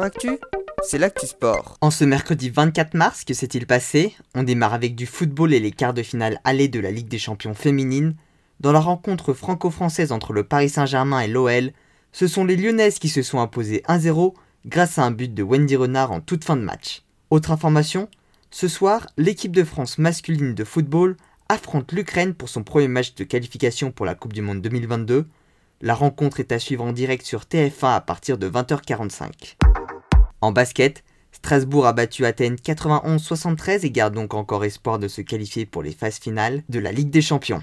Actu, c'est l'actu sport. En ce mercredi 24 mars, que s'est-il passé? On démarre avec du football et les quarts de finale allés de la Ligue des champions féminines. Dans la rencontre franco-française entre le Paris Saint-Germain et l'OL, ce sont les Lyonnaises qui se sont imposées 1-0 grâce à un but de Wendy Renard en toute fin de match. Autre information, ce soir, l'équipe de France masculine de football affronte l'Ukraine pour son premier match de qualification pour la Coupe du Monde 2022. La rencontre est à suivre en direct sur TF1 à partir de 20h45. En basket, Strasbourg a battu Athènes 91-73 et garde donc encore espoir de se qualifier pour les phases finales de la Ligue des Champions.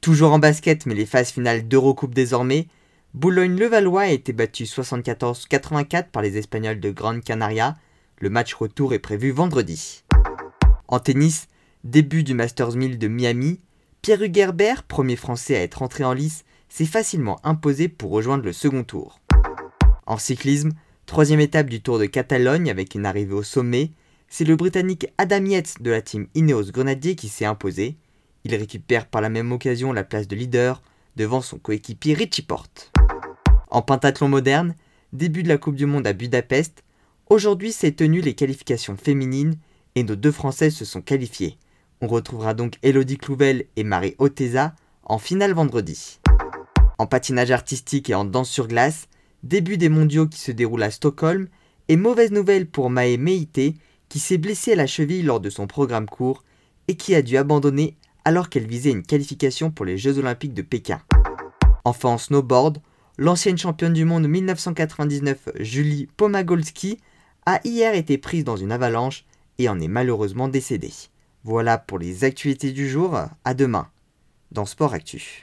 Toujours en basket, mais les phases finales d'Eurocoupe désormais, Boulogne-Levallois a été battu 74-84 par les Espagnols de Grande Canaria. Le match retour est prévu vendredi. En tennis, début du Masters 1000 de Miami, Pierre Hugerbert, premier français à être entré en lice, s'est facilement imposé pour rejoindre le second tour. En cyclisme, troisième étape du Tour de Catalogne avec une arrivée au sommet, c'est le Britannique Adam Yates de la team Ineos Grenadier qui s'est imposé. Il récupère par la même occasion la place de leader devant son coéquipier Richie Porte. En pentathlon moderne, début de la Coupe du Monde à Budapest, aujourd'hui s'est tenu les qualifications féminines et nos deux Françaises se sont qualifiées. On retrouvera donc Elodie Clouvel et Marie Oteza en finale vendredi. En patinage artistique et en danse sur glace, début des mondiaux qui se déroulent à Stockholm, et mauvaise nouvelle pour Mae Meite qui s'est blessée à la cheville lors de son programme court et qui a dû abandonner alors qu'elle visait une qualification pour les Jeux Olympiques de Pékin. Enfin en snowboard, l'ancienne championne du monde 1999 Julie Pomagolski a hier été prise dans une avalanche et en est malheureusement décédée. Voilà pour les actualités du jour, à demain dans Sport Actu.